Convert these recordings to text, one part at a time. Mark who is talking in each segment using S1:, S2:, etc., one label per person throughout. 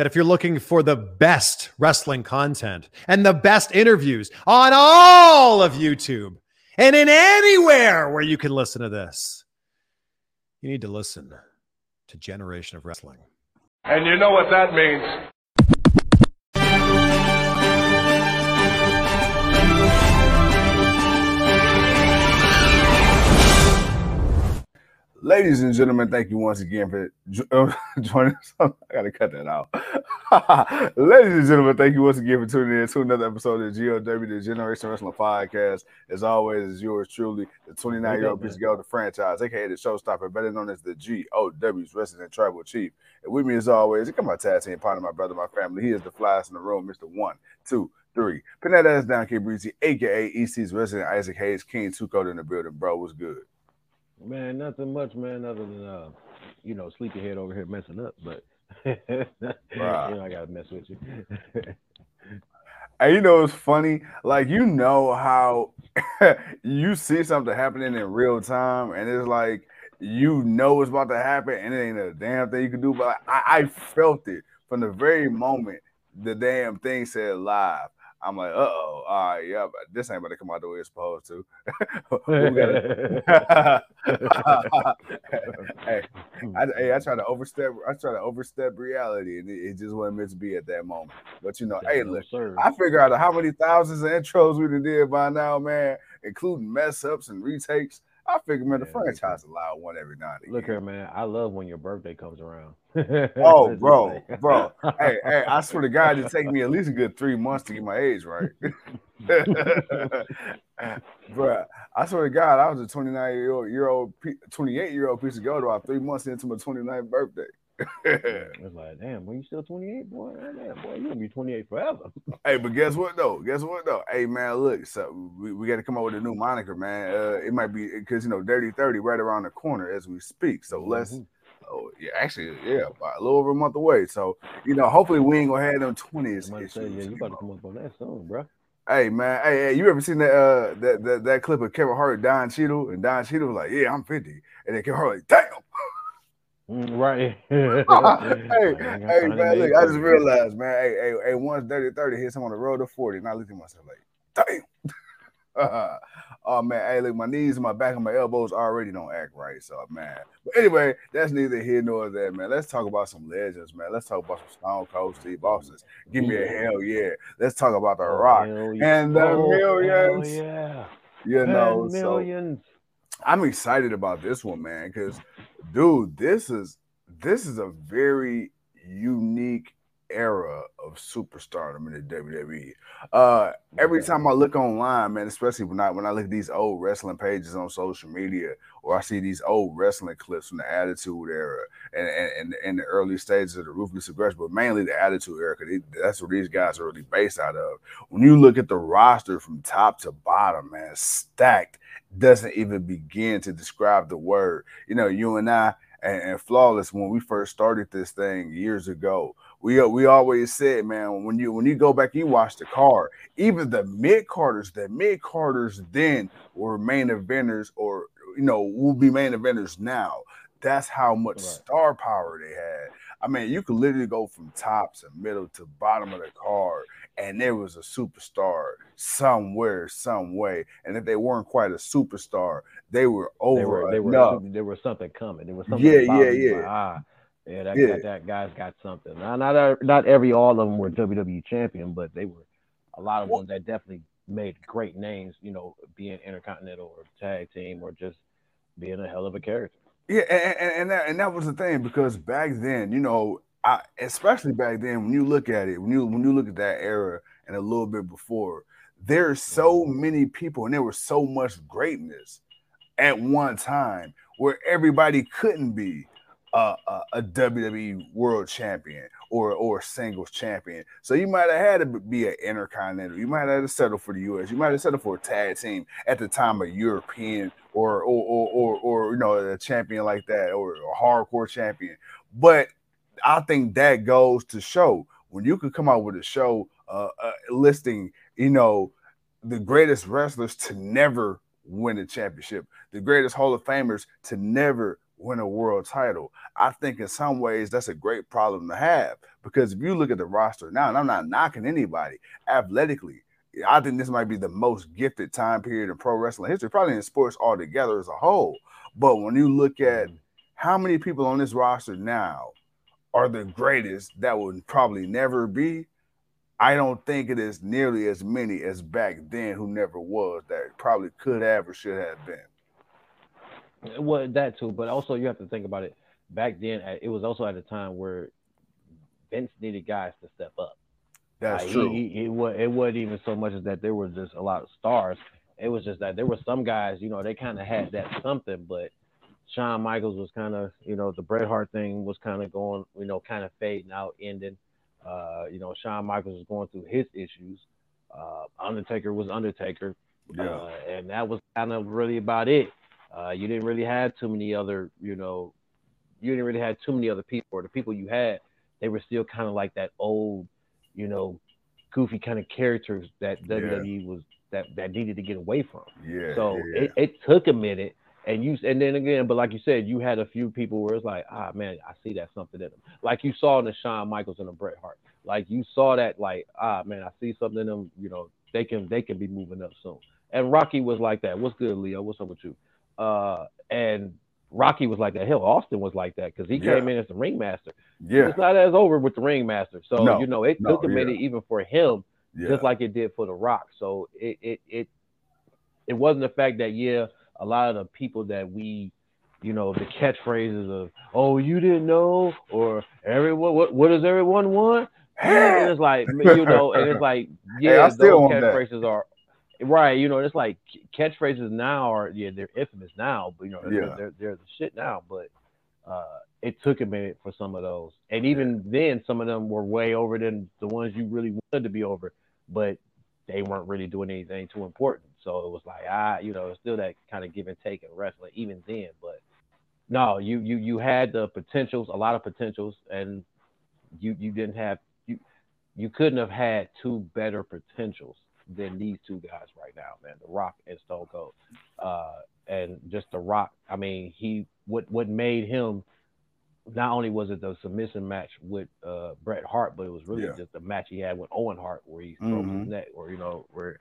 S1: that if you're looking for the best wrestling content and the best interviews on all of YouTube and in anywhere where you can listen to this, you need to listen to Generation of Wrestling.
S2: And you know what that means.
S3: Ladies and gentlemen, thank you once again for uh, joining us. I gotta cut that out. Ladies and gentlemen, thank you once again for tuning in to another episode of GOW, the Generation Wrestling Podcast. As always, is yours truly, the 29 year old piece of the franchise, aka the showstopper, better known as the GOW's resident tribal chief. And with me, as always, come my tag team partner, my brother, my family. He is the flyest in the room, Mr. One, Two, Three. Pin that ass down, K Breezy, aka EC's resident Isaac Hayes, King Two Code in the building, bro. What's good?
S4: Man, nothing much, man, other than uh, you know, sleepyhead over here messing up, but you know, I gotta mess with you.
S3: and you know it's funny, like you know how you see something happening in real time, and it's like you know it's about to happen, and it ain't a damn thing you can do. But I, I felt it from the very moment the damn thing said live. I'm like, uh oh, all right, yeah, but this ain't about to come out the way it's supposed to. hey, I, hey, I try to overstep, I try to overstep reality, and it, it, just wasn't meant to be at that moment. But you know, hey, look, I figure out how many thousands of intros we did by now, man, including mess ups and retakes. I figure, man, the yeah, franchise allowed one every now and
S4: again. Look here, man. I love when your birthday comes around.
S3: oh, bro, bro. hey, hey, I swear to God, it take me at least a good three months to get my age right. bro, I swear to God, I was a 29 year old, year old, 28 year old piece of gold about three months into my 29th birthday.
S4: it's like, damn, boy, you still 28, boy? Damn, boy, you gonna be 28 forever.
S3: hey, but guess what though? Guess what though? Hey man, look, so we, we got to come up with a new moniker, man. Uh, it might be because you know, Dirty 30 right around the corner as we speak. So mm-hmm. let's oh yeah, actually, yeah, about a little over a month away. So, you know, hopefully we ain't gonna have them 20s.
S4: I say, yeah, you about to come up on that soon, bro.
S3: Hey man, hey, hey, you ever seen that uh that, that that clip of Kevin Hart, Don Cheadle, and Don Cheadle was like, Yeah, I'm 50. And then Kevin Hart like, damn.
S4: Right.
S3: hey, hey, man, look, I just realized, man, hey, hey, hey, once 30 30 hits him on the road to 40, and I looked at myself like, damn. oh man, hey, look, my knees and my back and my elbows already don't act right. So man. But anyway, that's neither here nor there, man. Let's talk about some legends, man. Let's talk about some Stone Cold Steve Austin. Give me a hell yeah. Let's talk about the oh, Rock yeah. and the oh, millions.
S4: yeah.
S3: You know,
S4: millions. So
S3: I'm excited about this one, man, because dude, this is this is a very unique era of superstardom in the WWE. Uh, every time I look online, man, especially when I when I look at these old wrestling pages on social media, or I see these old wrestling clips from the Attitude Era and and, and, the early stages of the Ruthless Aggression, but mainly the Attitude Era, because that's where these guys are really based out of. When you look at the roster from top to bottom, man, stacked doesn't even begin to describe the word. You know, you and I and, and, flawless when we first started this thing years ago. We uh, we always said, man, when you when you go back, you watch the card. Even the mid carders, the mid carders then were main eventers, or you know, will be main eventers now. That's how much right. star power they had. I mean, you could literally go from top to middle to bottom of the card and there was a superstar somewhere, some way. And if they weren't quite a superstar, they were over. They were,
S4: they were, there was something coming. There was something.
S3: Yeah, yeah, yeah.
S4: Like, ah, yeah, that, yeah. that guy's got something. Now, not not every all of them were WWE champion, but they were a lot of well, them that definitely made great names. You know, being intercontinental or tag team or just being a hell of a character.
S3: Yeah, and, and, and that and that was the thing because back then, you know, I, especially back then, when you look at it, when you when you look at that era and a little bit before, there's so many people and there was so much greatness at one time where everybody couldn't be a, a, a WWE World Champion or or singles champion. So you might have had to be an intercontinental. You might have to settle for the US. You might have settled for a tag team at the time, a European or or or or, or you know a champion like that or a hardcore champion. But I think that goes to show when you could come out with a show uh, uh, listing, you know, the greatest wrestlers to never win a championship, the greatest Hall of Famers to never win a world title. I think in some ways that's a great problem to have because if you look at the roster now, and I'm not knocking anybody athletically, I think this might be the most gifted time period in pro wrestling history, probably in sports altogether as a whole. But when you look at mm-hmm. how many people on this roster now are the greatest that would probably never be, I don't think it is nearly as many as back then who never was that probably could have or should have been.
S4: Well, that too, but also you have to think about it. Back then, it was also at a time where Vince needed guys to step up.
S3: That's like, true.
S4: He, he, it, was, it wasn't even so much as that there was just a lot of stars. It was just that there were some guys, you know, they kind of had that something, but Shawn Michaels was kind of, you know, the Bret Hart thing was kind of going, you know, kind of fading out, ending. Uh, you know, Shawn Michaels was going through his issues. Uh, Undertaker was Undertaker. Yeah. Uh, and that was kind of really about it. Uh, you didn't really have too many other, you know, you didn't really have too many other people, or the people you had, they were still kind of like that old, you know, goofy kind of characters that yeah. WWE was that that needed to get away from.
S3: Yeah.
S4: So
S3: yeah.
S4: It, it took a minute, and you and then again, but like you said, you had a few people where it's like, ah man, I see that something in them. Like you saw in the Shawn Michaels and the Bret Hart. Like you saw that, like, ah man, I see something in them. You know, they can they can be moving up soon. And Rocky was like that. What's good, Leo? What's up with you? Uh, and Rocky was like that. Hell, Austin was like that because he yeah. came in as the ringmaster.
S3: Yeah,
S4: it's not as over with the ringmaster. So no, you know, it no, took a minute even for him, yeah. just like it did for the Rock. So it it it it wasn't the fact that yeah, a lot of the people that we, you know, the catchphrases of "Oh, you didn't know," or "Everyone, what what does everyone want?" And it's like you know, and it's like yeah, hey, those catchphrases are Right, you know, it's like catchphrases now are yeah, they're infamous now, but you know, yeah. they're, they're the shit now. But uh, it took a minute for some of those, and even then, some of them were way over than the ones you really wanted to be over, but they weren't really doing anything too important. So it was like ah, you know, it's still that kind of give and take in wrestling, even then. But no, you you you had the potentials, a lot of potentials, and you you didn't have you you couldn't have had two better potentials than these two guys right now, man. The Rock and Stone Cold, uh, and just The Rock. I mean, he what what made him. Not only was it the submission match with uh, Bret Hart, but it was really yeah. just the match he had with Owen Hart, where he broke mm-hmm. his neck, or you know, where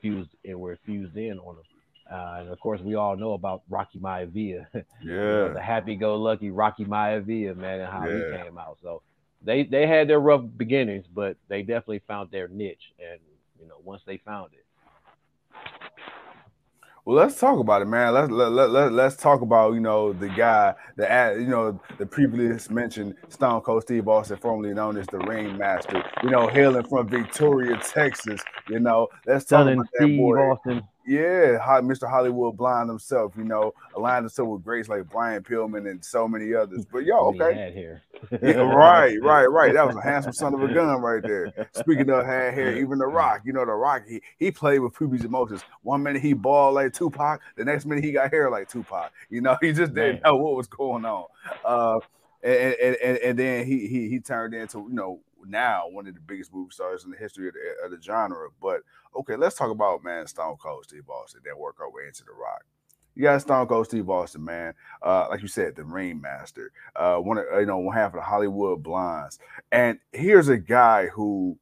S4: fused and were fused in on them. Uh, and of course, we all know about Rocky Maivia.
S3: Yeah, you
S4: know, the happy-go-lucky Rocky Maivia, man, and how yeah. he came out. So they they had their rough beginnings, but they definitely found their niche, and you know, once they found it.
S3: Well, let's talk about it, man. Let's let, let, let, let's talk about you know the guy that you know the previous mentioned Stone Cold Steve Austin, formerly known as the Ringmaster. You know, hailing from Victoria, Texas. You know, let's talk about that Steve boy. Austin. Yeah, Mr. Hollywood Blonde himself, you know, aligned himself with greats like Brian Pillman and so many others. But yo, okay.
S4: Here.
S3: yeah, right, right, right. That was a handsome son of a gun right there. Speaking of had hair, even The Rock, you know, The Rock, he, he played with Pubi's emotions. One minute he bald like Tupac, the next minute he got hair like Tupac. You know, he just didn't know what was going on. Uh, and, and, and, and then he, he he turned into, you know, now one of the biggest movie stars in the history of the, of the genre. But okay, let's talk about man Stone Cold Steve Austin. Then work our way into The Rock. You got Stone Cold Steve Austin, man. Uh, like you said, the Ringmaster, uh, one of you know one half of the Hollywood Blondes, and here's a guy who,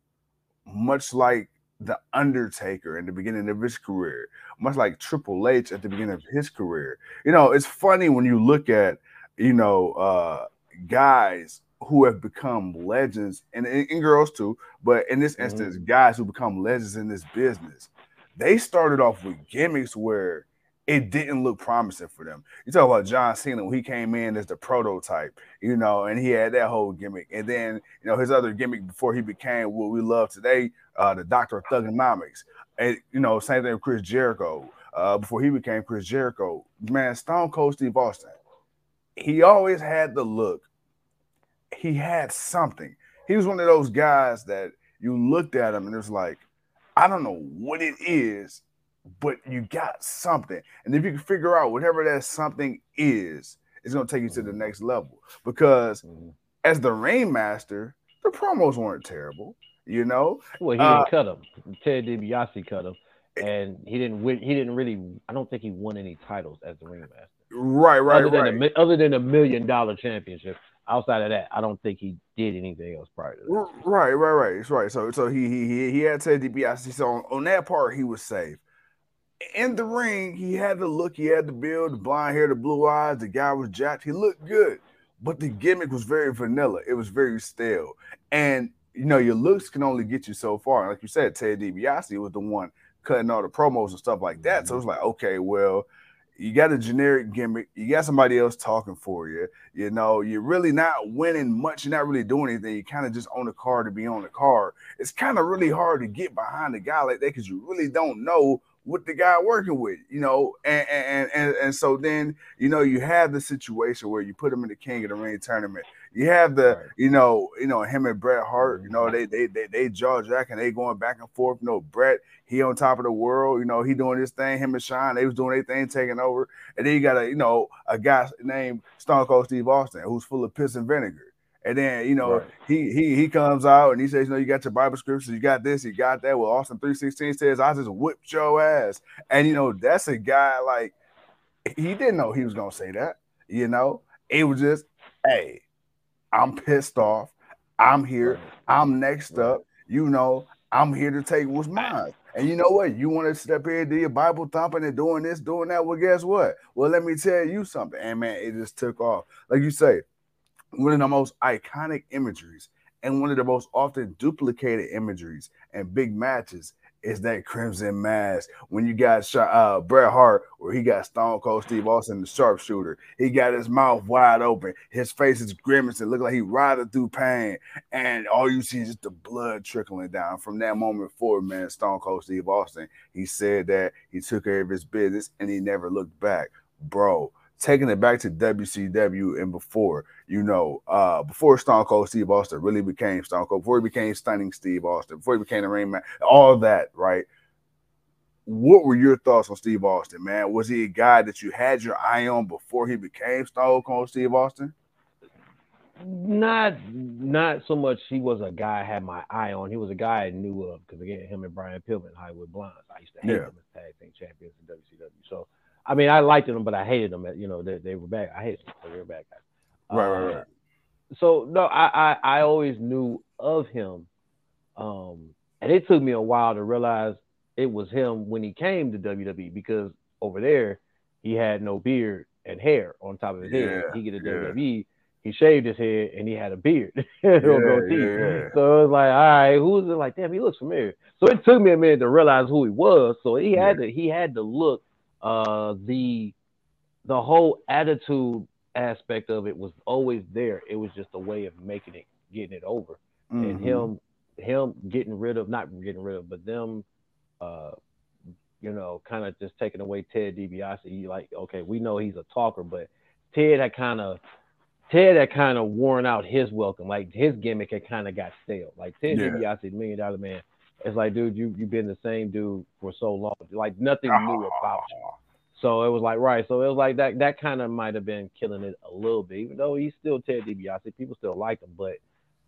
S3: much like the Undertaker in the beginning of his career, much like Triple H at the beginning of his career. You know, it's funny when you look at you know uh, guys who have become legends and, and, girls too, but in this instance, mm-hmm. guys who become legends in this business, they started off with gimmicks where it didn't look promising for them. You talk about John Cena when he came in as the prototype, you know, and he had that whole gimmick. And then, you know, his other gimmick before he became what we love today, uh, the Doctor of Thuganomics. And, you know, same thing with Chris Jericho. Uh, before he became Chris Jericho, man, Stone Cold Steve Austin, he always had the look he had something. He was one of those guys that you looked at him and it was like, I don't know what it is, but you got something. And if you can figure out whatever that something is, it's gonna take you to the next level. Because mm-hmm. as the Ringmaster, the promos weren't terrible, you know.
S4: Well, he uh, didn't cut him. Ted DiBiase cut him, and he didn't win. He didn't really. I don't think he won any titles as the Ringmaster.
S3: Right, right,
S4: other
S3: right.
S4: Than a, other than a million dollar championship, outside of that, I don't think he did anything else prior to that.
S3: Right, right, right. It's right. So, so he he he he had Ted DiBiase. So on, on that part, he was safe. In the ring, he had the look, he had the build, the blonde hair, the blue eyes. The guy was jacked. He looked good, but the gimmick was very vanilla. It was very stale, and you know your looks can only get you so far. Like you said, Ted DiBiase was the one cutting all the promos and stuff like that. So mm-hmm. it's like, okay, well, you got a generic gimmick, you got somebody else talking for you. You know, you're really not winning much, you're not really doing anything. You kind of just on the card to be on the card. It's kind of really hard to get behind a guy like that because you really don't know what the guy working with, you know, and and and and so then you know you have the situation where you put him in the King of the Ring tournament. You have the, right. you know, you know him and Bret Hart. You know, mm-hmm. they they they they jaw jack and they going back and forth. You know, Bret he on top of the world. You know, he doing his thing. Him and Shawn they was doing their thing, taking over. And then you got a you know a guy named Stone Cold Steve Austin who's full of piss and vinegar. And then you know right. he he he comes out and he says, you know, you got your Bible scriptures, you got this, you got that. Well, Austin three sixteen says, I just whipped your ass, and you know that's a guy like he didn't know he was gonna say that. You know, it was just, hey, I'm pissed off. I'm here. I'm next up. You know, I'm here to take what's mine. And you know what? You want to step here and do your Bible thumping and doing this, doing that. Well, guess what? Well, let me tell you something. And man, it just took off. Like you say, one of the most iconic imageries and one of the most often duplicated imageries and big matches is that Crimson Mask. When you got uh, Bret Hart, where he got Stone Cold Steve Austin, the sharpshooter, he got his mouth wide open, his face is grimacing, look like he writhing through pain, and all you see is just the blood trickling down. From that moment forward, man, Stone Cold Steve Austin, he said that he took care of his business and he never looked back, bro taking it back to WCW and before, you know, uh, before Stone Cold Steve Austin really became Stone Cold, before he became Stunning Steve Austin, before he became the Rain Man, all that, right? What were your thoughts on Steve Austin, man? Was he a guy that you had your eye on before he became Stone Cold Steve Austin?
S4: Not, not so much. He was a guy I had my eye on. He was a guy I knew of because again, him and Brian Pillman, Hollywood Blondes. I used to hate yeah. them as tag team champions in WCW. So I mean, I liked them, but I hated them. You know, they, they were bad. I hated them. They were bad guys.
S3: Right, right, right.
S4: Uh, so no, I, I I always knew of him, um, and it took me a while to realize it was him when he came to WWE because over there he had no beard and hair on top of his yeah, head. He get a yeah. WWE, he shaved his head and he had a beard, yeah, yeah, So it was like, all right, who's it? Like, damn, he looks familiar. So it took me a minute to realize who he was. So he had to he had to look uh, the the whole attitude aspect of it was always there. It was just a way of making it, getting it over, mm-hmm. and him him getting rid of not getting rid of, but them, uh, you know, kind of just taking away Ted DiBiase. Like, okay, we know he's a talker, but Ted had kind of Ted had kind of worn out his welcome. Like his gimmick had kind of got stale. Like Ted yeah. DiBiase, Million Dollar Man, it's like, dude, you you've been the same dude for so long. Like nothing new about you. So it was like right. So it was like that. That kind of might have been killing it a little bit, even though he's still Ted DiBiase. People still like him, but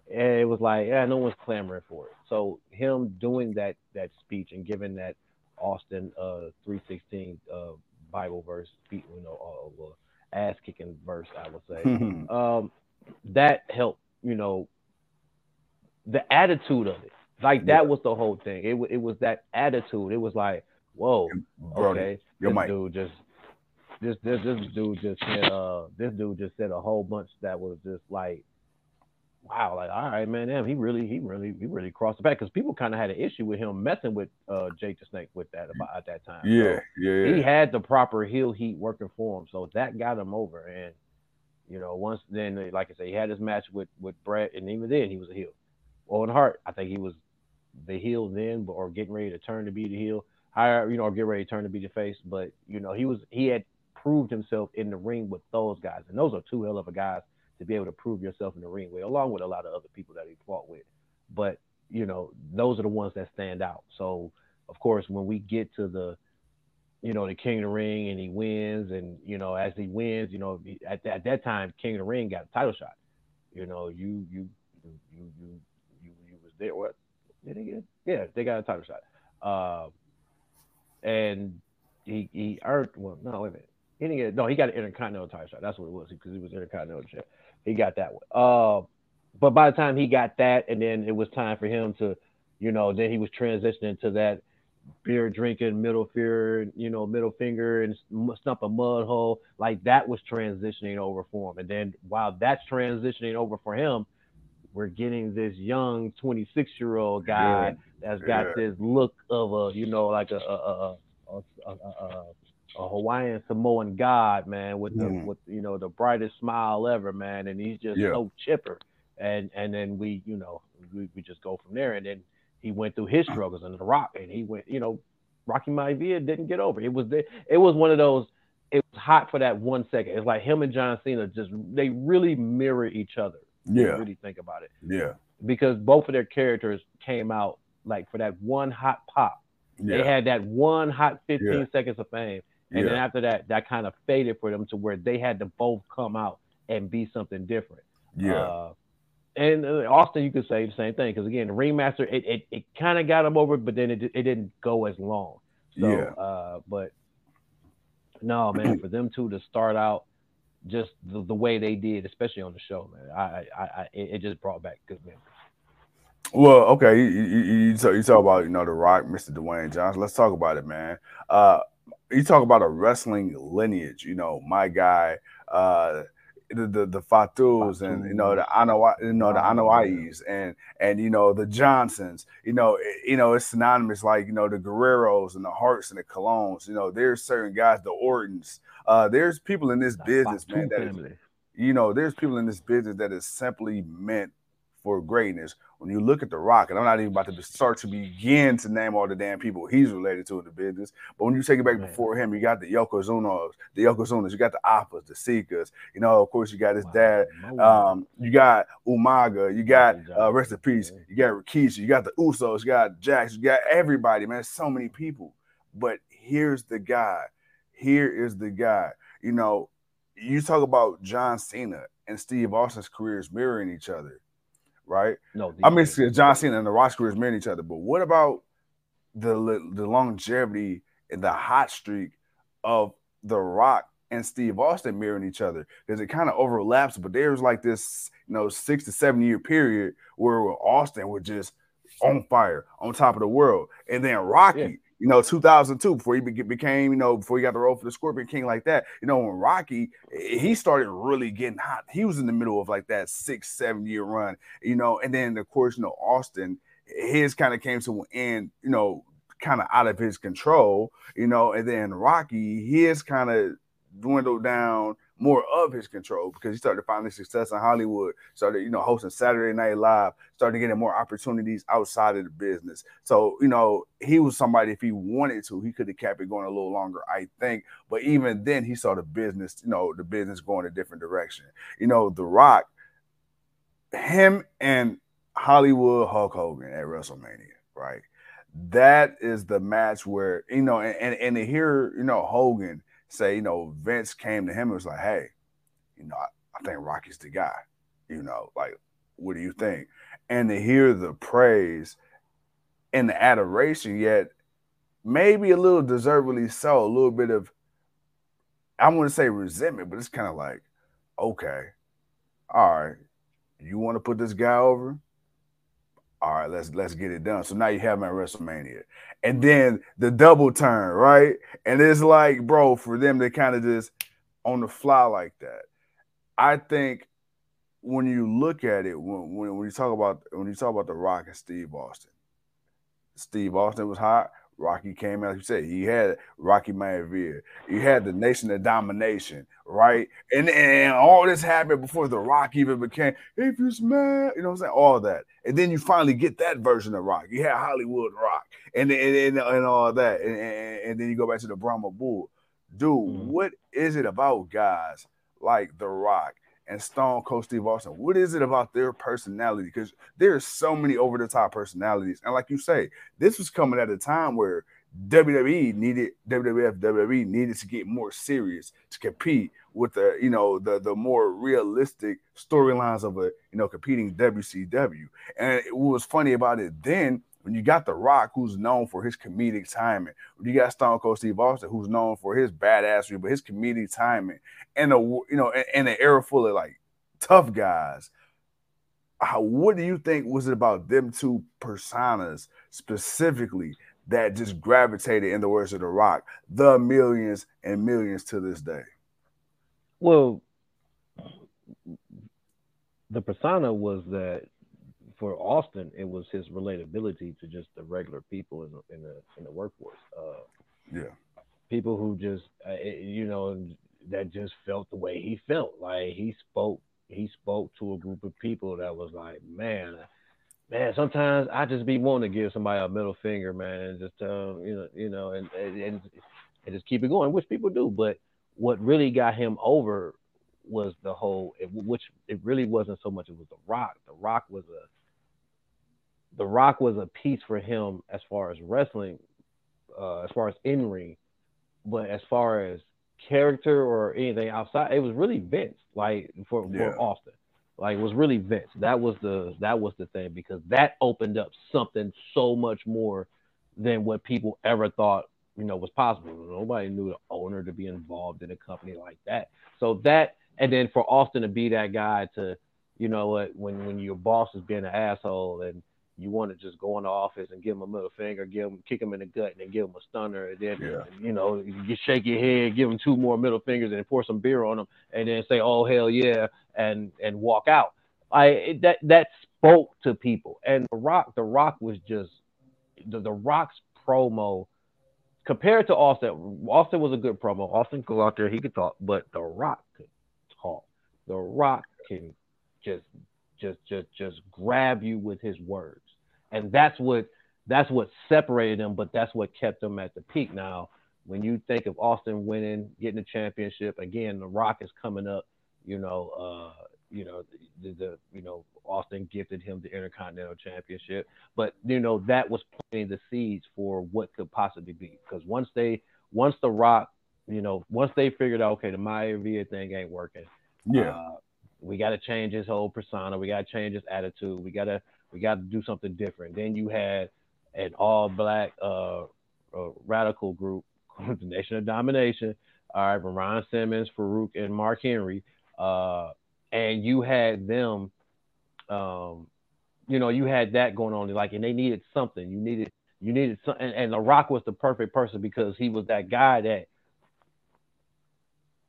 S4: it was like, yeah, no one's clamoring for it. So him doing that that speech and giving that Austin uh 316 uh Bible verse, you know, uh, uh, ass kicking verse, I would say, um, that helped. You know, the attitude of it like that was the whole thing. It it was that attitude. It was like, whoa, okay, this dude just this this this dude just said uh this dude just said a whole bunch that was just like wow like all right man damn he really he really he really crossed the back because people kind of had an issue with him messing with uh Jake the Snake with that about at that time
S3: yeah, so yeah
S4: he had the proper heel heat working for him. So that got him over. And you know once then like I say he had his match with with Bret and even then he was a heel. Owen Hart I think he was the heel then, or getting ready to turn to be the heel, higher, you know, or get ready to turn to be the face. But you know, he was he had proved himself in the ring with those guys, and those are two hell of a guys to be able to prove yourself in the ring with, along with a lot of other people that he fought with. But you know, those are the ones that stand out. So of course, when we get to the you know, the King of the Ring and he wins. And, you know, as he wins, you know, at, at that time, King of the Ring got a title shot. You know, you, you, you, you, you, you was there. What? Did he get? Yeah, they got a title shot. Uh, and he he earned well, no, wait a minute. He didn't get no. He got an intercontinental title shot. That's what it was because he was intercontinental champ. He got that one. Uh, but by the time he got that, and then it was time for him to, you know, then he was transitioning to that beer drinking, middle finger, you know, middle finger and stump a mud hole. Like that was transitioning over for him. And then while that's transitioning over for him, we're getting this young 26 year old guy yeah. that's got yeah. this look of a, you know, like a a, a, a, a Hawaiian Samoan god, man, with the mm. with you know the brightest smile ever, man, and he's just yeah. so chipper. And and then we, you know, we, we just go from there. And then he went through his struggles under the rock, and he went, you know, Rocky Maivia didn't get over. It was the, it was one of those. It was hot for that one second. It's like him and John Cena just they really mirror each other.
S3: Yeah,
S4: really think about it.
S3: Yeah,
S4: because both of their characters came out like for that one hot pop. Yeah. They had that one hot 15 yeah. seconds of fame. And yeah. then after that, that kind of faded for them to where they had to both come out and be something different.
S3: Yeah. Uh,
S4: and uh, Austin, you could say the same thing because again, the Ringmaster, it it, it kind of got them over, but then it it didn't go as long. So, yeah. Uh, but no, man, for them two to start out just the, the way they did, especially on the show, man, I I, I it just brought back good memories.
S3: Well, okay, you, you, you, talk, you talk about you know the Rock, Mr. Dwayne Johnson. Let's talk about it, man. Uh, you talk about a wrestling lineage. You know, my guy. Uh, the the, the Fatus and you know the Anoa, you know the Anoa'is and and you know the Johnsons. You know, it, you know it's synonymous like you know the Guerreros and the Harts and the Colones. You know, there's certain guys, the Ortons. Uh, there's people in this business, man. That is, you know, there's people in this business that is simply meant for greatness. When you look at The Rock, and I'm not even about to start to begin to name all the damn people he's related to in the business, but when you take it back Man. before him, you got the Yokozunas, the Yokozunas, you got the Afas, the Sikas, you know, of course, you got his wow. dad, um, you got Umaga, you got uh, rest in peace, you got Rikishi, you got the Usos, you got Jax, you got everybody, man, so many people. But here's the guy. Here is the guy. You know, you talk about John Cena and Steve Austin's careers mirroring each other right?
S4: No,
S3: I mean John Cena and the Rock careers mirror each other, but what about the the longevity and the hot streak of the Rock and Steve Austin mirroring each other because it kind of overlaps, but there's like this, you know, six to seven year period where Austin was just on fire, on top of the world, and then Rocky. Yeah you know, 2002, before he became, you know, before he got the role for the Scorpion King like that. You know, when Rocky, eh, he started really getting hot. He was in the middle of like that six, seven year run, you know, and then of course, you know, Austin, his kind of came to an end, you know, kind of out of his control, you know, and then Rocky, his kind of dwindled down more of his control because he started finding success in Hollywood, started, you know, hosting Saturday Night Live, started getting more opportunities outside of the business. So, you know, he was somebody, if he wanted to, he could have kept it going a little longer, I think. But even then, he saw the business, you know, the business going a different direction. You know, The Rock, him and Hollywood Hulk Hogan at WrestleMania, right? That is the match where, you know, and, and, and to hear, you know, Hogan say, you know, Vince came to him and was like, hey, you know, I, I think Rocky's the guy. You know, like, what do you think? And to hear the praise and the adoration, yet maybe a little deservedly so, a little bit of, I want to say resentment, but it's kind of like, okay, all right, you want to put this guy over? All right, let's let's get it done. So now you have my WrestleMania, and then the double turn, right? And it's like, bro, for them to kind of just on the fly like that. I think when you look at it, when, when, when you talk about when you talk about the Rock and Steve Austin, Steve Austin was hot. Rocky came out, you said he had Rocky Maivia. You had the Nation of Domination, right? And and all this happened before the Rock even became. If you smell, you know what I'm saying, all that, and then you finally get that version of Rock. You had Hollywood Rock, and and and, and all that, and, and, and, then you go back to the Brahma Bull, dude. Mm-hmm. What is it about guys like the Rock? And Stone Cold Steve Austin? What is it about their personality? Because there's so many over the top personalities. And like you say, this was coming at a time where WWE needed WWF WWE needed to get more serious to compete with the you know the the more realistic storylines of a you know competing WCW. And what was funny about it then when you got The Rock, who's known for his comedic timing, when you got Stone Cold Steve Austin, who's known for his badassery, but his comedic timing, and a you know, in an era full of like tough guys. How, what do you think was it about them two personas specifically that just gravitated, in the words of The Rock, the millions and millions to this day?
S4: Well, the persona was that for Austin, it was his relatability to just the regular people in the in the, in the workforce. Uh,
S3: yeah,
S4: people who just uh, you know that just felt the way he felt. Like he spoke, he spoke to a group of people that was like, man, man. Sometimes I just be wanting to give somebody a middle finger, man, and just tell you know, you know, and and and just keep it going, which people do. But what really got him over was the whole, which it really wasn't so much. It was the Rock. The Rock was a the Rock was a piece for him as far as wrestling, uh, as far as in ring, but as far as character or anything outside, it was really Vince. Like for, yeah. for Austin, like it was really Vince. That was the that was the thing because that opened up something so much more than what people ever thought you know was possible. Nobody knew the owner to be involved in a company like that. So that and then for Austin to be that guy to, you know what, when when your boss is being an asshole and you want to just go in the office and give him a middle finger, give him, kick him in the gut, and then give him a stunner, and then yeah. you know you shake your head, give him two more middle fingers, and pour some beer on him, and then say, "Oh hell yeah," and and walk out. I that that spoke to people, and the Rock, the Rock was just the, the Rock's promo compared to Austin. Austin was a good promo. Austin could go out there, he could talk, but the Rock could talk. The Rock can just just just just grab you with his words and that's what that's what separated them, but that's what kept them at the peak. Now, when you think of Austin winning, getting a championship, again, The Rock is coming up. You know, uh, you know, the, the you know Austin gifted him the Intercontinental Championship, but you know that was planting the seeds for what could possibly be. Because once they, once The Rock, you know, once they figured out, okay, the Maya Maivia thing ain't working.
S3: Yeah. Uh,
S4: we got to change his whole persona. We got to change his attitude. We got to we got to do something different. Then you had an all black uh, uh, radical group called the Nation of Domination. All right, from Ron Simmons, Faarooq, and Mark Henry. Uh, and you had them, um, you know, you had that going on. Like, and they needed something. You needed, you needed something. And, and The Rock was the perfect person because he was that guy that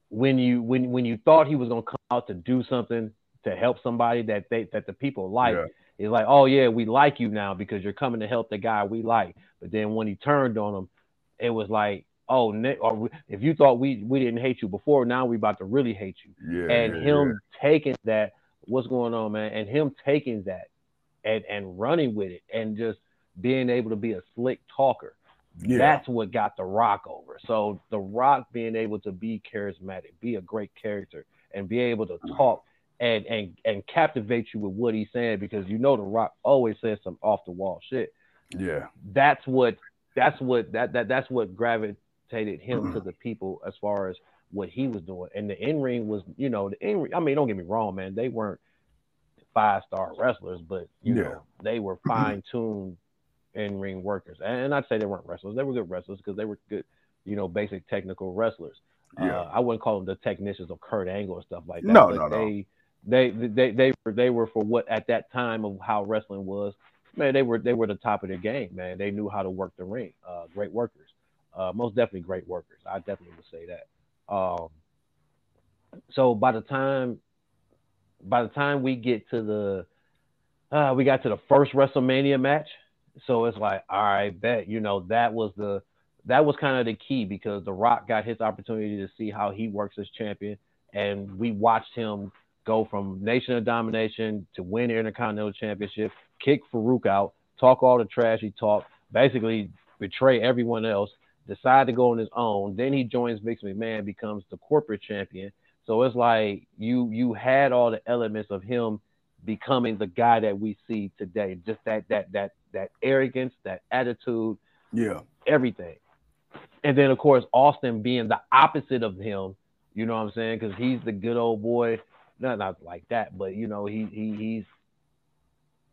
S4: when you when when you thought he was gonna come out to do something to help somebody that they that the people like, yeah. It's like, oh yeah, we like you now because you're coming to help the guy we like. But then when he turned on him, it was like, oh, or if you thought we we didn't hate you before, now we about to really hate you.
S3: Yeah,
S4: and
S3: yeah,
S4: him
S3: yeah.
S4: taking that, what's going on, man? And him taking that and and running with it and just being able to be a slick talker. Yeah. That's what got The Rock over. So The Rock being able to be charismatic, be a great character, and be able to talk and and and captivate you with what he's saying because you know the Rock always says some off the wall shit.
S3: Yeah,
S4: that's what that's what that that that's what gravitated him to the people as far as what he was doing. And the in ring was, you know, the in ring. I mean, don't get me wrong, man, they weren't five star wrestlers, but you yeah. know, they were fine tuned in ring workers. And I'd say they weren't wrestlers; they were good wrestlers because they were good, you know, basic technical wrestlers. Yeah. Uh, I wouldn't call them the technicians of Kurt Angle or stuff like that.
S3: No, no,
S4: they,
S3: no
S4: they they they were they were for what at that time of how wrestling was. Man, they were they were the top of their game. Man, they knew how to work the ring. Uh, great workers, uh, most definitely great workers. I definitely would say that. Um, so by the time by the time we get to the uh, we got to the first WrestleMania match, so it's like, all right, bet you know that was the that was kind of the key because The Rock got his opportunity to see how he works as champion, and we watched him go from Nation of Domination to win the Intercontinental Championship, kick Faarooq out, talk all the trash he talked, basically betray everyone else, decide to go on his own. Then he joins Vince McMahon, becomes the corporate champion. So it's like you you had all the elements of him becoming the guy that we see today. Just that that that that arrogance, that attitude,
S3: yeah,
S4: everything. And then of course Austin being the opposite of him, you know what I'm saying? Because he's the good old boy not not like that, but you know, he he he's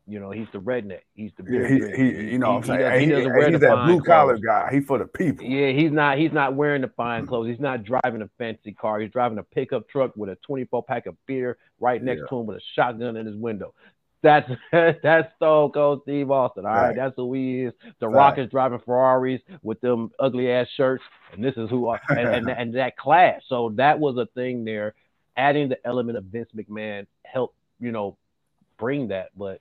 S4: You know, he's the redneck. He's the
S3: Yeah, he, he, you know, what I'm
S4: he
S3: saying
S4: doesn't- he
S3: He-
S4: doesn't
S3: he-
S4: wear
S3: he's
S4: the
S3: that blue collar guy. He for the people.
S4: Yeah, he's not. He's not wearing the fine clothes. He's not driving a fancy car. He's driving a pickup truck with a 24 pack of beer right next
S3: Yeah.
S4: to him with a shotgun in his window. That's that's Stone Cold Steve Austin. All right,
S3: Right.
S4: that's who he is. The
S3: Right.
S4: Rock is driving Ferraris with them ugly ass shirts, and this is who. And, and and that class. So that was a thing there. Adding the element of Vince McMahon helped you know bring that, but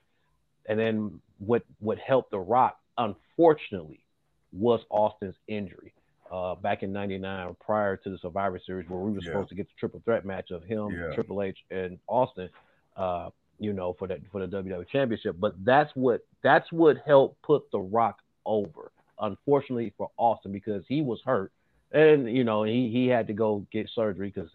S4: and then what what helped The Rock, unfortunately, was Austin's injury uh, back in '99, prior to the Survivor Series, where we were
S3: Yeah.
S4: supposed to get the triple threat match of him,
S3: Yeah.
S4: Triple H, and Austin. Uh, you know, for the for the WWE Championship, but that's what that's what helped put The Rock over. Unfortunately for Austin, because he was hurt, and you know he he had to go get surgery because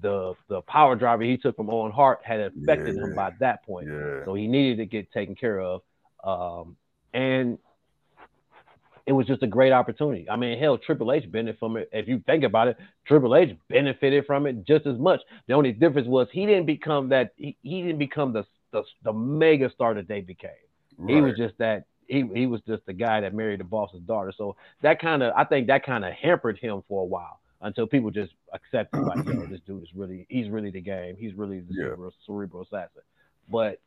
S4: the the power driver he took from Owen Hart had affected him
S3: Yeah.
S4: by that point.
S3: Yeah.
S4: So he needed to get taken care of. Um, and it was just a great opportunity. I mean, hell, Triple H benefited from it. If you think about it, Triple H benefited from it just as much. The only difference was he didn't become that. He, he didn't become the, the the mega star that they became. He was just that. He, he was just the guy that married the boss's daughter. So that kind of, I think that kind of hampered him for a while until people just accept accepted, like, yo, this dude is really, he's really the game. He's really the
S3: Yeah.
S4: cerebral, cerebral assassin. But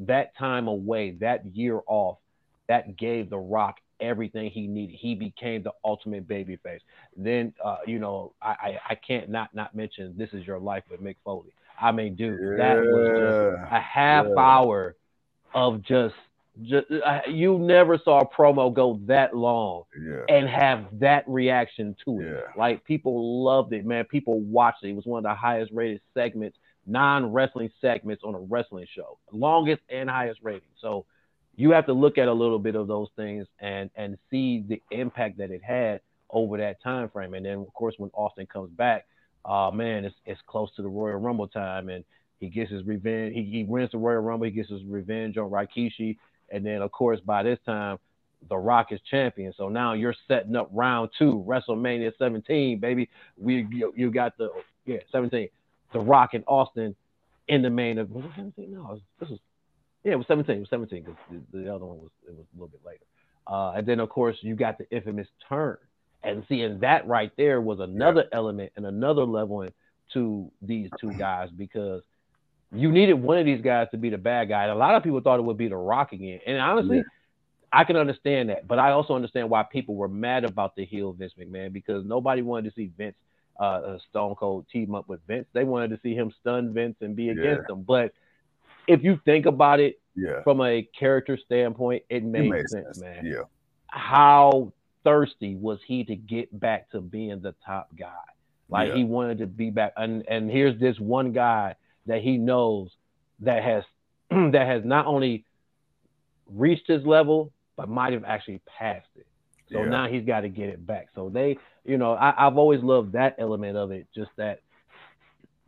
S4: that time away, that year off, that gave The Rock everything he needed. He became the ultimate babyface. Then, uh, you know, I, I I can't not not mention "This Is Your Life" with Mick Foley. I mean, dude, that was just a half
S3: Yeah.
S4: hour of just just you never saw a promo go that long
S3: Yeah.
S4: and have that reaction to it.
S3: Yeah.
S4: Like people loved it, man. People watched it. It was one of the highest rated segments, non wrestling segments on a wrestling show, longest and highest rating. So you have to look at a little bit of those things and and see the impact that it had over that time frame. And then of course when Austin comes back, uh man, it's it's close to the Royal Rumble time and he gets his revenge. He, he wins the Royal Rumble. He gets his revenge on Rikishi. And then, of course, by this time, The Rock is champion. So now you're setting up round two, WrestleMania 17, baby. We you, you got the yeah 17, The Rock and Austin in the main of was it 17? No, this was yeah, it was 17. It was 17 because the, the other one was it was a little bit later. Uh, and then of course you got the infamous turn, and seeing that right there was another element and another level to these two guys because you needed one of these guys to be the bad guy. And a lot of people thought it would be The Rock again. And honestly,
S3: Yeah.
S4: I can understand that. But I also understand why people were mad about the heel Vince McMahon because nobody wanted to see Vince uh, uh, Stone Cold team up with Vince. They wanted to see him stun Vince and be against him. But if you think about it
S3: Yeah.
S4: from a character standpoint, it
S3: It
S4: made
S3: makes
S4: sense, man
S3: Yeah.
S4: how thirsty was he to get back to being the top guy? Like
S3: Yeah.
S4: he wanted to be back, and and here's this one guy that he knows that has that has not only reached his level, but might have actually passed it. So
S3: Yeah.
S4: now he's got to get it back. So they, you know, I, I've always loved that element of it. Just that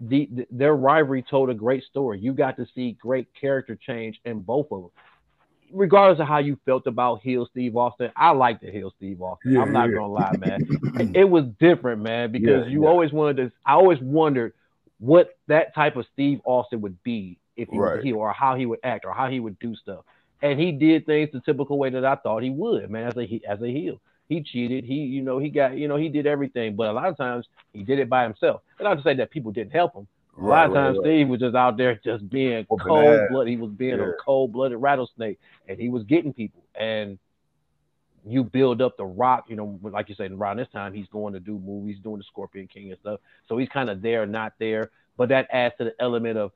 S4: the, the their rivalry told a great story. You got to see great character change in both of them. Regardless of how you felt about heel Steve Austin, I like the heel Steve Austin.
S3: Yeah,
S4: I'm not
S3: yeah.
S4: gonna lie, man. it was different, man, because you always wanted to. I always wondered what that type of Steve Austin would be if he was
S3: Right.
S4: a heel, or how he would act, or how he would do stuff. And he did things the typical way that I thought he would, man, as a he- as a heel. He cheated. He, you know, he got, you know, he did everything. But a lot of times he did it by himself. And not to say that people didn't help him. A lot
S3: Right,
S4: of times
S3: right.
S4: Steve was just out there just being cold blooded. He was being
S3: Yeah.
S4: a cold blooded rattlesnake, and he was getting people. And you build up the Rock, you know, like you said, around this time he's going to do movies, doing the Scorpion King and stuff. So he's kind of there, not there. But that adds to the element of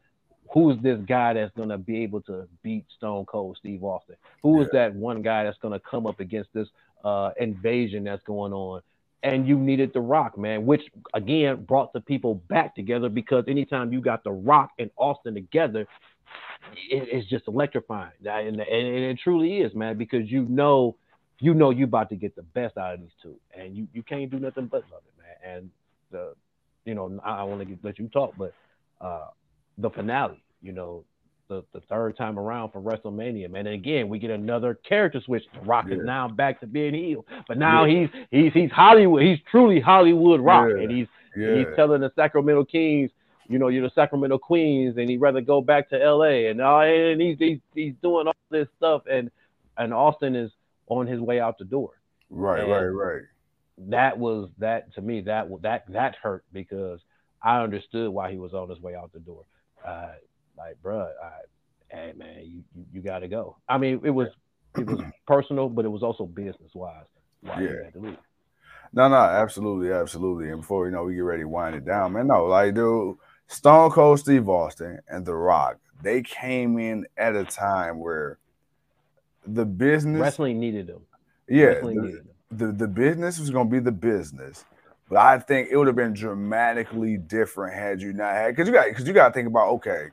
S4: who's this guy that's going to be able to beat Stone Cold Steve Austin? Who is that one guy that's going to come up against this uh, invasion that's going on? And you needed The Rock, man, which again brought the people back together because anytime you got The Rock and Austin together, it, it's just electrifying. And, and, and it truly is, man, because you know, you know, you about to get the best out of these two, and you, you can't do nothing but love it, man. And the, you know, I, I want to let you talk, but uh, the finale, you know, the, the third time around for WrestleMania, man. And again, we get another character switch. The Rock is now back to being heel, but now he's he's he's Hollywood. He's truly Hollywood Rock,
S3: Yeah.
S4: and he's
S3: Yeah.
S4: he's telling the Sacramento Kings, you know, you're the Sacramento Queens, and he'd rather go back to L.A. and uh, and he's, he's he's doing all this stuff, and and Austin is on his way out the door.
S3: Right, and right, right.
S4: That was that to me. That that that hurt because I understood why he was on his way out the door. Uh, like, bruh, I, hey man, you you, you got to go. I mean, it was it was personal, but it was also business wise. Why yeah. had to leave.
S3: No, no, absolutely, absolutely. And before you know, we get ready to wind it down, man. No, like, dude, Stone Cold Steve Austin and The Rock, they came in at a time where the business
S4: wrestling needed them.
S3: Yeah, the, needed the, the business was gonna be the business. But I think it would have been dramatically different had you not had because you got because you got to think about okay,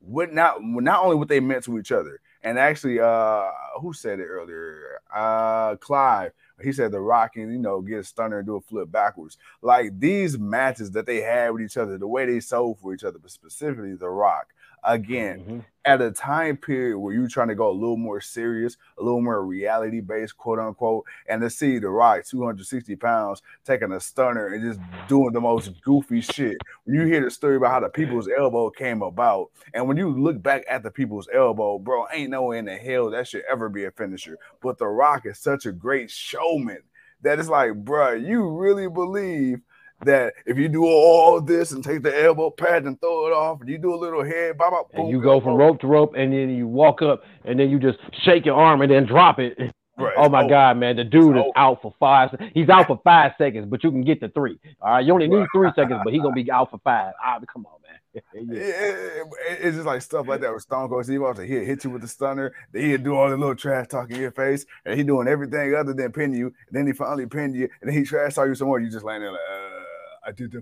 S3: what not not only what they meant to each other, and actually, uh, who said it earlier? Uh, Clive. He said the Rock can, you know, get a stunner and do a flip backwards. Like these matches that they had with each other, the way they sold for each other, but specifically the Rock. Again, mm-hmm at a time period where you're trying to go a little more serious, a little more reality based, quote unquote, and to see The Rock, 260 pounds, taking a stunner and just doing the most goofy shit. When you hear the story about how the people's elbow came about, and when you look back at the people's elbow, bro, ain't no way in the hell that should ever be a finisher. But The Rock is such a great showman that it's like, bro, you really believe that if you do all this and take the elbow pad and throw it off, and you do a little head, bop, bop,
S4: and you go from rope to rope, and then you walk up, and then you just shake your arm and then drop it. Right. Oh my oh, God, man! The dude is oh. out for five. He's out for five seconds, but you can get the three. All right, you only need three seconds, but he's gonna be out for five. Right, come on, man.
S3: yeah. it's just like stuff like that with Stone Cold Steve Austin. He'll hit you with the stunner, then he'll do all the little trash talk in your face, and he doing everything other than pin you. And then he finally pin you, and then he trash talk you some more. You just land there like. Uh,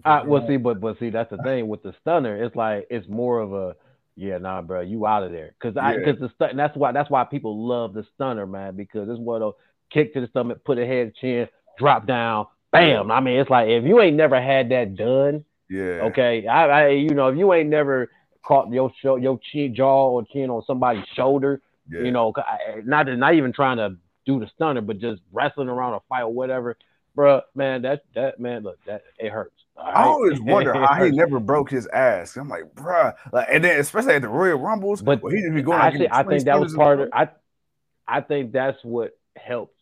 S3: I.
S4: Uh, well, see, but but see, that's the thing with the stunner. It's like it's more of a yeah, nah, bro, you out of there. Cause I, cause the stun, that's why that's why people love the stunner, man, because it's one of kick to the stomach, put a head, chin, drop down, bam. I mean, it's like if you ain't never had that done,
S3: yeah,
S4: okay, I, I you know, if you ain't never caught your show, your chin, jaw or chin on somebody's shoulder, yeah. you know, not not even trying to do the stunner, but just wrestling around a fight or whatever bro, man, that that man, look, that it hurts.
S3: Right? I always wonder how he never broke his ass. I'm like, bro, like, and then especially at the Royal Rumbles,
S4: but he just be going. Actually, I think that was part of. I, I think that's what helped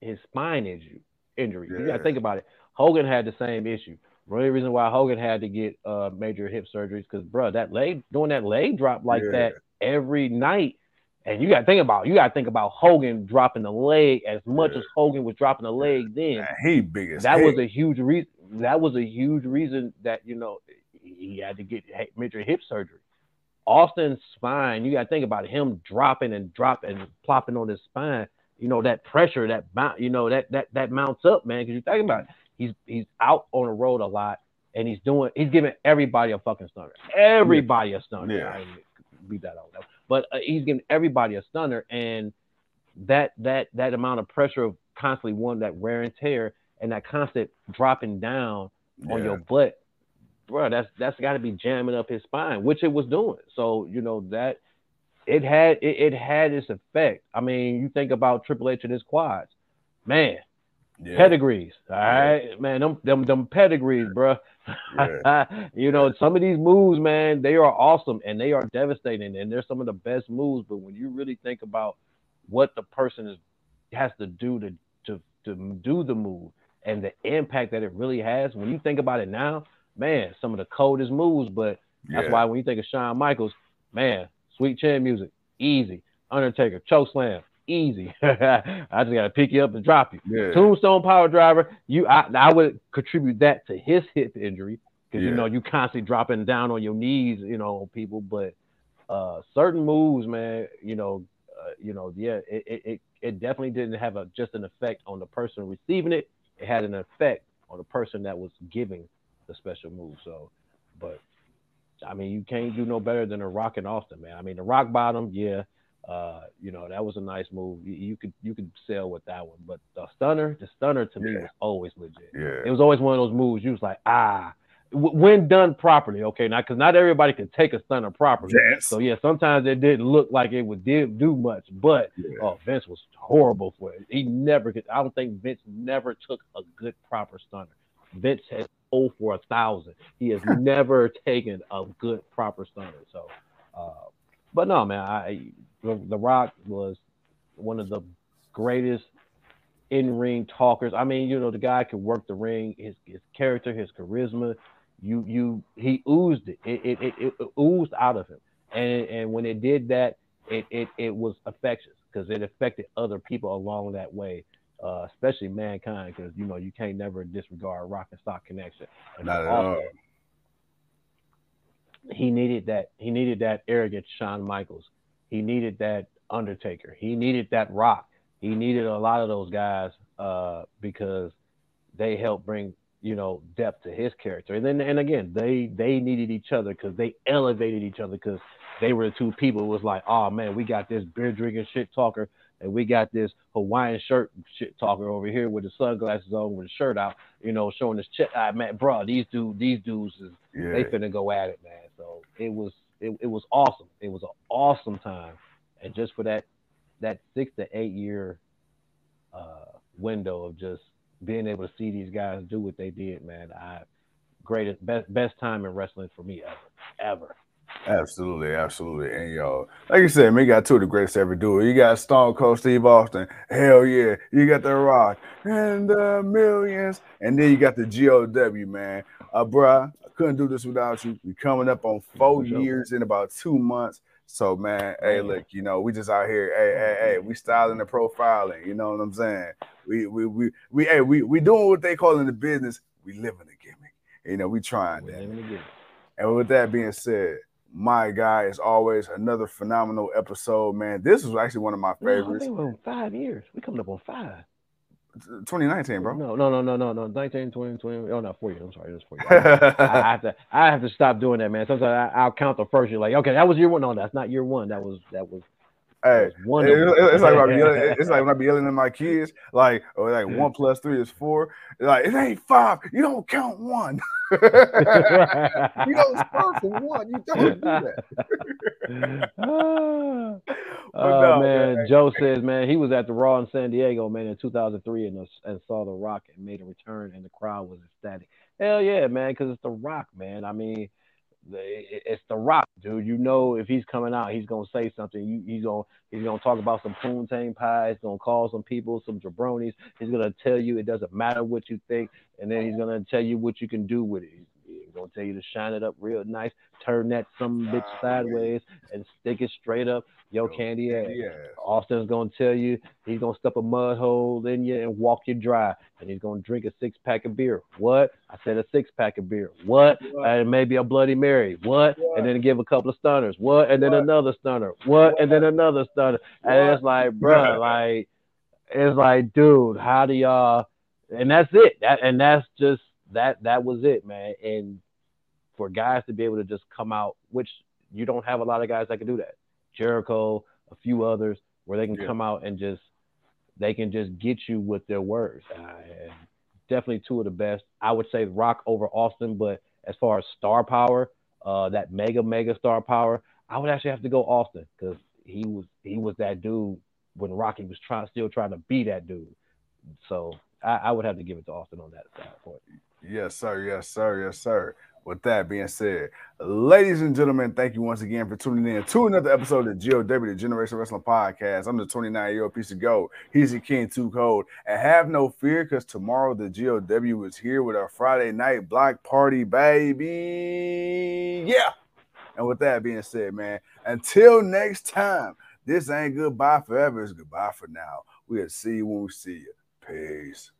S4: his spine injury. Injury. Yeah. You got to think about it. Hogan had the same issue. The only reason why Hogan had to get uh, major hip surgeries because, bro, that leg doing that leg drop like yeah. that every night and you got to think about you got to think about Hogan dropping the leg as much yeah. as Hogan was dropping the leg then. Man,
S3: he biggest.
S4: That was a huge reason. That was a huge reason that you know he had to get major hip surgery. Austin's spine, you got to think about him dropping and dropping and plopping on his spine. You know that pressure, that mount, you know that that that mounts up, man. Because you think about it, he's he's out on the road a lot, and he's doing he's giving everybody a fucking stunner. Everybody a stunner. Yeah. beat that out but uh, he's giving everybody a stunner, and that that that amount of pressure of constantly one that wear and tear and that constant dropping down yeah. on your butt, bro, that's that's got to be jamming up his spine, which it was doing. So you know that it had it, it had its effect. I mean, you think about Triple H and his quads, man. Yeah. Pedigrees, all right, yeah. man. Them them them pedigrees, bro. Yeah. you know, some of these moves, man, they are awesome and they are devastating, and they're some of the best moves. But when you really think about what the person is has to do to to to do the move and the impact that it really has, when you think about it now, man, some of the coldest moves. But that's why when you think of Shawn Michaels, man, sweet chin music, easy. Undertaker, choke slam, easy. I just gotta pick you up and drop you. Yeah. Tombstone piledriver, you I, I would contribute that to his hip injury because yeah. you know you constantly dropping down on your knees, you know, people. But uh, certain moves, man, you know, uh, you know, yeah, it, it it definitely didn't have a just an effect on the person receiving it. It had an effect on the person that was giving the special move. So, but I mean, you can't do no better than a Rock and Austin, man. I mean, the rock bottom, yeah uh, you know, that was a nice move. You, you, could you could sell with that one, but the stunner, the stunner to me was always legit.
S3: Yeah.
S4: It was always one of those moves. You was like, ah, w- when done properly, okay. Now, because not everybody can take a stunner properly.
S3: Yes.
S4: So yeah, sometimes it didn't look like it would did do much, but yeah. oh, Vince was horrible for it. He never could. I don't think Vince never took a good proper stunner. Vince has oh for a thousand. He has never taken a good proper stunner. So, uh, but no, man, I the, the Rock was one of the greatest in ring talkers. I mean, you know, the guy could work the ring. His his character, his charisma, you you he oozed it. It it, it, it oozed out of him. And and when it did that, it it, it was infectious because it affected other people along that way. Uh, especially mankind, because you know you can't never disregard Rock and Sock connection. And
S3: Not at all.
S4: He needed that. He needed that arrogant Shawn Michaels. He needed that Undertaker. He needed that Rock. He needed a lot of those guys uh, because they helped bring you know depth to his character. And then and again, they they needed each other because they elevated each other because they were the two people. It was like, oh man, we got this beer drinking shit talker, and we got this Hawaiian shirt shit talker over here with the sunglasses on, with the shirt out, you know, showing his chest. I man, bro, these dude, these dudes is
S3: Yeah.
S4: they finna go at it, man. So it was it, it was awesome. It was an awesome time, and just for that that six to eight year uh, window of just being able to see these guys do what they did, man. I greatest best best time in wrestling for me ever, ever.
S3: Absolutely, absolutely. And yo, like you said, man, you got two of the greatest ever do it. You got Stone Cold Steve Austin. Hell yeah. You got The Rock and the millions. And then you got the GOW, man. Uh, bruh, I couldn't do this without you. We coming up on four years in about two months. So man, hey, look, you know, we just out here, hey, hey, hey, we styling and profiling. You know what I'm saying? We we we we hey, we we doing what they call in the business. We living the gimmick. You know, we trying that. And with that being said, my guy, as always, another phenomenal episode, man. This was actually one of my
S4: No, I
S3: favorites.
S4: think we're on five years. We coming up on five.
S3: 2019, bro.
S4: No, no, no, no, no, no. 19, 20, 20. Oh, no, four years. I'm sorry. That's four years. I, I have to, I have to stop doing that, man. Sometimes I, I'll count the first year, like, okay, that was year one. No, that's not year one. That was, that was,
S3: hey,
S4: one.
S3: it- it- it's like when I be yelling, it's like when I be yelling at my kids, like, or like one plus three is four. Like it ain't five. You don't count one. you don't start from one. You don't do that.
S4: oh
S3: no,
S4: man,
S3: man.
S4: Joe says, man, he was at the Raw in San Diego, man, in 2003, and, uh, and saw The Rock and made a return, and the crowd was ecstatic. Hell yeah, man, because it's The Rock, man. I mean, it's The Rock, dude. You know, if he's coming out, he's gonna say something. You, he's gonna he's gonna talk about some poontang pie. He's gonna call some people some jabronis. He's gonna tell you it doesn't matter what you think, and then he's gonna tell you what you can do with it. Gonna tell you to shine it up real nice, turn that some bitch sideways, and stick it straight up your candy ass.
S3: Yeah.
S4: Austin's gonna tell you he's gonna stuff a mud hole in you and walk you dry, and he's gonna drink a six pack of beer. What? I said a six pack of beer. What? And maybe a Bloody Mary. What? And then give a couple of stunners. What? And then
S3: What?
S4: another stunner. What? And then another stunner. And it's like, bruh, like it's like, dude, how do y'all? And that's it. That and that's just that. That was it, man. And for guys to be able to just come out, which you don't have a lot of guys that can do that. Jericho, a few others, where they can
S3: Yeah.
S4: come out and just they can just get you with their words. Uh, and definitely two of the best. I would say Rock over Austin, but as far as star power, uh, that mega mega star power, I would actually have to go Austin because he was he was that dude when Rocky was trying still trying to be that dude. So I, I would have to give it to Austin on that side point.
S3: Yes, sir. Yes, sir. Yes, sir. With that being said, ladies and gentlemen, thank you once again for tuning in to another episode of the GOW, the Generation Wrestling Podcast. I'm the 29 year old piece of gold. He's the King Too Cold. And have no fear because tomorrow the GOW is here with our Friday night block party, baby. Yeah. And with that being said, man, until next time, this ain't goodbye forever. It's goodbye for now. We'll see you when we see you. Peace.